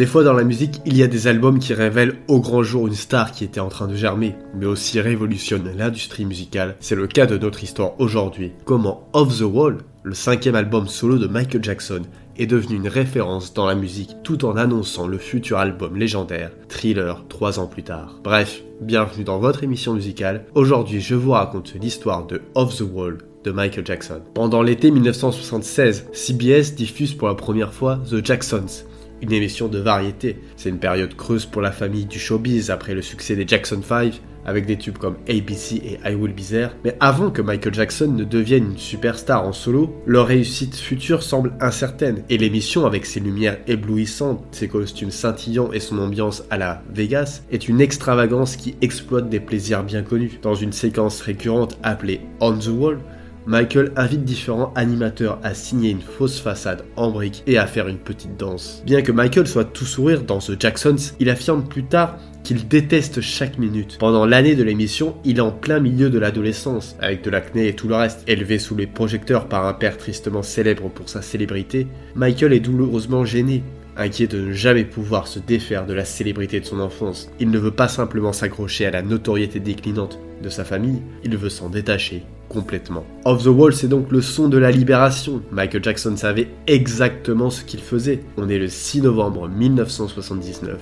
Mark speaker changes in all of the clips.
Speaker 1: Des fois dans la musique, il y a des albums qui révèlent au grand jour une star qui était en train de germer, mais aussi révolutionnent l'industrie musicale. C'est le cas de notre histoire aujourd'hui. Comment Off the Wall, le cinquième album solo de Michael Jackson, est devenu une référence dans la musique tout en annonçant le futur album légendaire, Thriller, trois ans plus tard. Bref, bienvenue dans votre émission musicale. Aujourd'hui, je vous raconte l'histoire de Off the Wall de Michael Jackson. Pendant l'été 1976, CBS diffuse pour la première fois The Jacksons, une émission de variété. C'est une période creuse pour la famille du showbiz après le succès des Jackson 5, avec des tubes comme ABC et I Will Be There. Mais avant que Michael Jackson ne devienne une superstar en solo, leur réussite future semble incertaine. Et l'émission, avec ses lumières éblouissantes, ses costumes scintillants et son ambiance à la Vegas, est une extravagance qui exploite des plaisirs bien connus. Dans une séquence récurrente appelée On the Wall, Michael invite différents animateurs à signer une fausse façade en briques et à faire une petite danse. Bien que Michael soit tout sourire dans The Jacksons, il affirme plus tard qu'il déteste chaque minute. Pendant l'année de l'émission, il est en plein milieu de l'adolescence, avec de l'acné et tout le reste. Élevé sous les projecteurs par un père tristement célèbre pour sa célébrité, Michael est douloureusement gêné inquiet de ne jamais pouvoir se défaire de la célébrité de son enfance. Il ne veut pas simplement s'accrocher à la notoriété déclinante de sa famille, il veut s'en détacher complètement. Off the Wall, c'est donc le son de la libération. Michael Jackson savait exactement ce qu'il faisait. On est le 6 novembre 1979.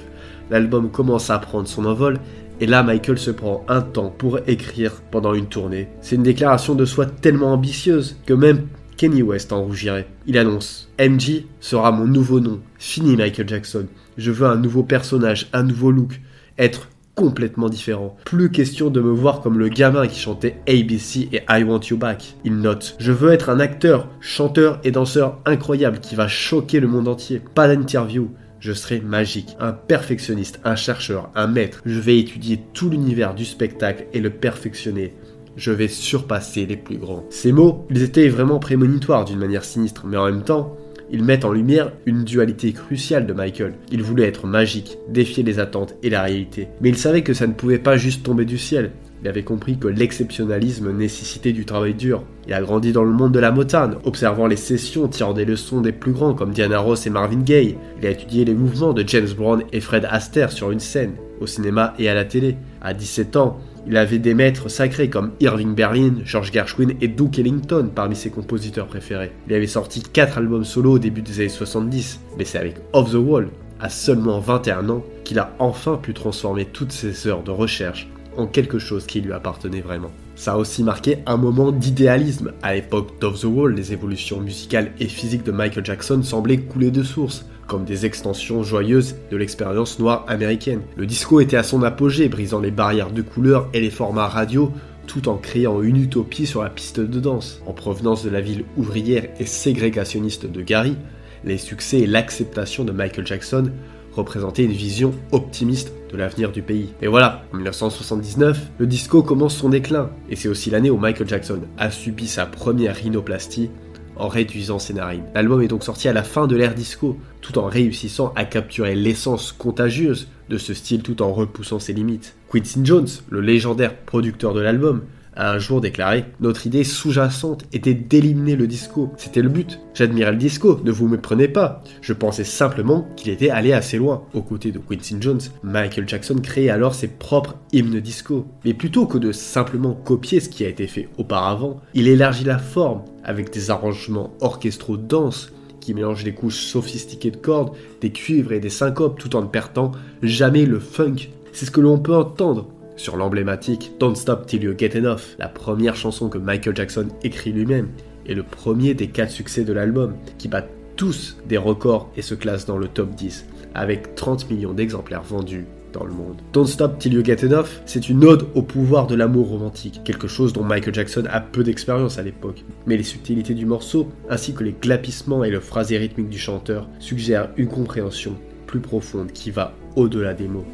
Speaker 1: L'album commence à prendre son envol et là, Michael se prend un temps pour écrire pendant une tournée. C'est une déclaration de soi tellement ambitieuse que même Kenny West en rougirait. Il annonce MJ sera mon nouveau nom. Fini Michael Jackson. Je veux un nouveau personnage, un nouveau look. Être complètement différent. Plus question de me voir comme le gamin qui chantait ABC et I Want You Back. Il note Je veux être un acteur, chanteur et danseur incroyable qui va choquer le monde entier. Pas d'interview. Je serai magique, un perfectionniste, un chercheur, un maître. Je vais étudier tout l'univers du spectacle et le perfectionner je vais surpasser les plus grands. Ces mots, ils étaient vraiment prémonitoires d'une manière sinistre, mais en même temps, ils mettent en lumière une dualité cruciale de Michael. Il voulait être magique, défier les attentes et la réalité. Mais il savait que ça ne pouvait pas juste tomber du ciel. Il avait compris que l'exceptionnalisme nécessitait du travail dur. Il a grandi dans le monde de la motane, observant les sessions, tirant des leçons des plus grands comme Diana Ross et Marvin Gaye. Il a étudié les mouvements de James Brown et Fred Astaire sur une scène, au cinéma et à la télé. À 17 ans, il avait des maîtres sacrés comme Irving Berlin, George Gershwin et Duke Ellington parmi ses compositeurs préférés. Il avait sorti 4 albums solo au début des années 70, mais c'est avec Off the Wall, à seulement 21 ans, qu'il a enfin pu transformer toutes ses heures de recherche en quelque chose qui lui appartenait vraiment. Ça a aussi marqué un moment d'idéalisme. À l'époque d'Off the Wall, les évolutions musicales et physiques de Michael Jackson semblaient couler de source comme des extensions joyeuses de l'expérience noire américaine. Le disco était à son apogée, brisant les barrières de couleurs et les formats radio, tout en créant une utopie sur la piste de danse. En provenance de la ville ouvrière et ségrégationniste de Gary, les succès et l'acceptation de Michael Jackson représentaient une vision optimiste de l'avenir du pays. Et voilà, en 1979, le disco commence son déclin, et c'est aussi l'année où Michael Jackson a subi sa première rhinoplastie en réduisant ses narines. L'album est donc sorti à la fin de l'ère disco, tout en réussissant à capturer l'essence contagieuse de ce style tout en repoussant ses limites. Quincy Jones, le légendaire producteur de l'album, un jour déclaré Notre idée sous-jacente était d'éliminer le disco. C'était le but. J'admirais le disco, ne vous méprenez pas. Je pensais simplement qu'il était allé assez loin. Aux côtés de Quincy Jones, Michael Jackson créait alors ses propres hymnes disco. Mais plutôt que de simplement copier ce qui a été fait auparavant, il élargit la forme avec des arrangements orchestraux denses qui mélangent des couches sophistiquées de cordes, des cuivres et des syncopes tout en ne perdant jamais le funk. C'est ce que l'on peut entendre sur l'emblématique Don't Stop Till You Get Enough, la première chanson que Michael Jackson écrit lui-même, et le premier des quatre succès de l'album, qui bat tous des records et se classe dans le top 10, avec 30 millions d'exemplaires vendus dans le monde. Don't Stop Till You Get Enough, c'est une ode au pouvoir de l'amour romantique, quelque chose dont Michael Jackson a peu d'expérience à l'époque. Mais les subtilités du morceau, ainsi que les glapissements et le phrasé rythmique du chanteur, suggèrent une compréhension plus profonde qui va au-delà des mots.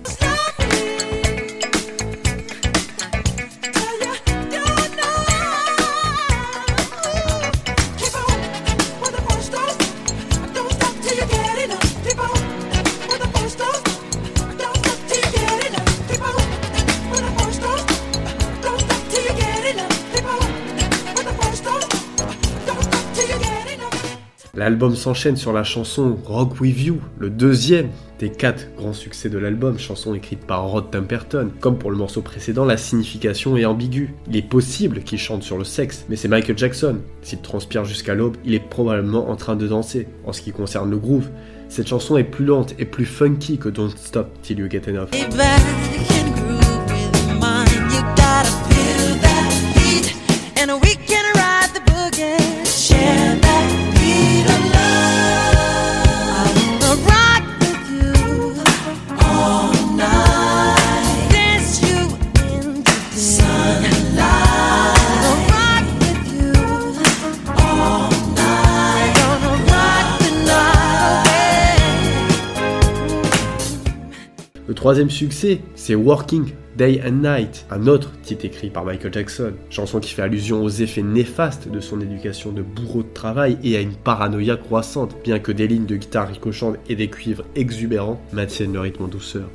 Speaker 1: L'album s'enchaîne sur la chanson Rock With You, le deuxième des quatre grands succès de l'album, chanson écrite par Rod Temperton. Comme pour le morceau précédent, la signification est ambiguë. Il est possible qu'il chante sur le sexe, mais c'est Michael Jackson. S'il transpire jusqu'à l'aube, il est probablement en train de danser. En ce qui concerne le groove, cette chanson est plus lente et plus funky que Don't Stop Till You Get Enough. Troisième succès, c'est Working Day and Night, un autre titre écrit par Michael Jackson, chanson qui fait allusion aux effets néfastes de son éducation de bourreau de travail et à une paranoïa croissante, bien que des lignes de guitare ricochantes et des cuivres exubérants maintiennent le rythme en douceur.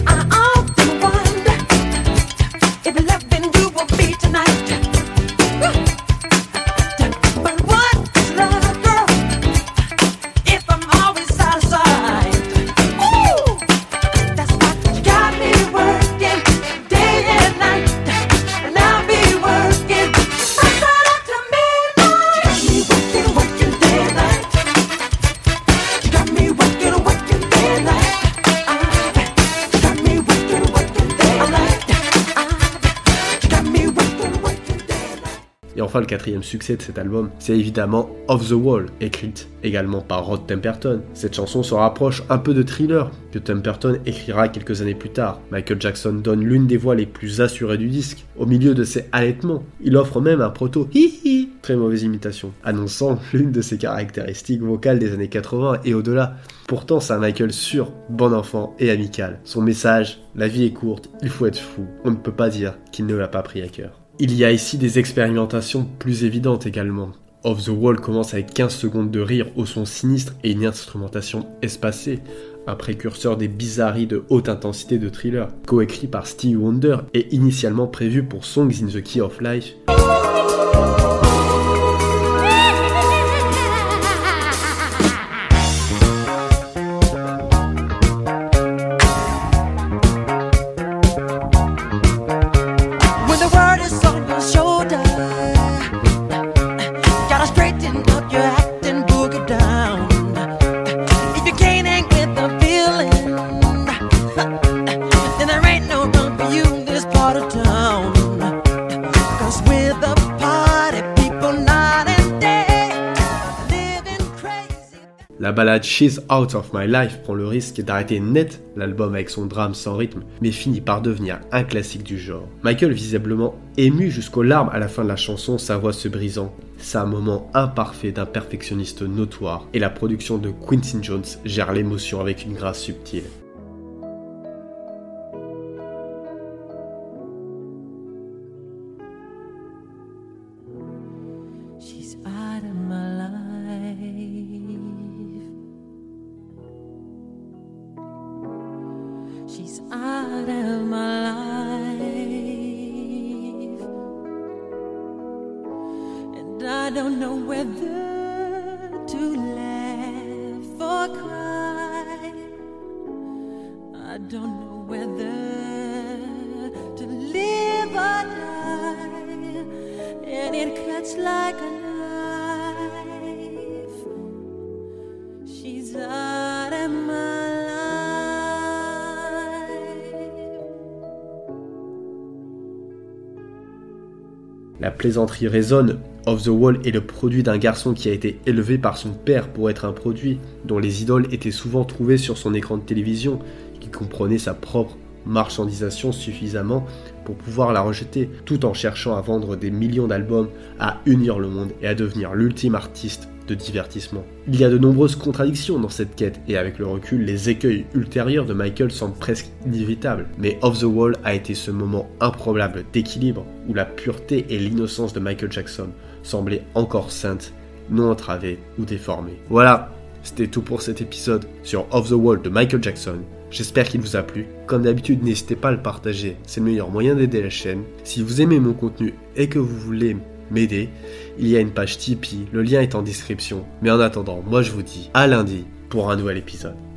Speaker 1: Enfin, le quatrième succès de cet album, c'est évidemment Off the Wall, écrite également par Rod Temperton. Cette chanson se rapproche un peu de Thriller, que Temperton écrira quelques années plus tard. Michael Jackson donne l'une des voix les plus assurées du disque. Au milieu de ses halètements, il offre même un proto hi très mauvaise imitation, annonçant l'une de ses caractéristiques vocales des années 80 et au-delà. Pourtant, c'est un Michael sûr, bon enfant et amical. Son message, la vie est courte, il faut être fou. On ne peut pas dire qu'il ne l'a pas pris à cœur. Il y a ici des expérimentations plus évidentes également. Off the Wall commence avec 15 secondes de rire au son sinistre et une instrumentation espacée, un précurseur des bizarreries de haute intensité de thriller, coécrit par Steve Wonder et initialement prévu pour Songs in the Key of Life. La balade She's Out of My Life prend le risque d'arrêter net l'album avec son drame sans rythme, mais finit par devenir un classique du genre. Michael visiblement ému jusqu'aux larmes à la fin de la chanson, sa voix se brisant. C'est un moment imparfait d'un perfectionniste notoire, et la production de Quincy Jones gère l'émotion avec une grâce subtile. Know whether to laugh or cry. I don't know whether to live or die. And it cuts like a knife. She's out of my. La plaisanterie résonne Off the Wall est le produit d'un garçon qui a été élevé par son père pour être un produit, dont les idoles étaient souvent trouvées sur son écran de télévision, qui comprenait sa propre marchandisation suffisamment pour pouvoir la rejeter, tout en cherchant à vendre des millions d'albums, à unir le monde et à devenir l'ultime artiste divertissement. Il y a de nombreuses contradictions dans cette quête, et avec le recul, les écueils ultérieurs de Michael semblent presque inévitables. Mais Off the Wall a été ce moment improbable d'équilibre, où la pureté et l'innocence de Michael Jackson semblaient encore saintes, non entravées ou déformées. Voilà, c'était tout pour cet épisode sur Off the Wall de Michael Jackson. J'espère qu'il vous a plu. Comme d'habitude, n'hésitez pas à le partager, c'est le meilleur moyen d'aider la chaîne. Si vous aimez mon contenu et que vous voulez m'aider, il y a une page Tipeee, le lien est en description. Mais en attendant, moi je vous dis à lundi pour un nouvel épisode.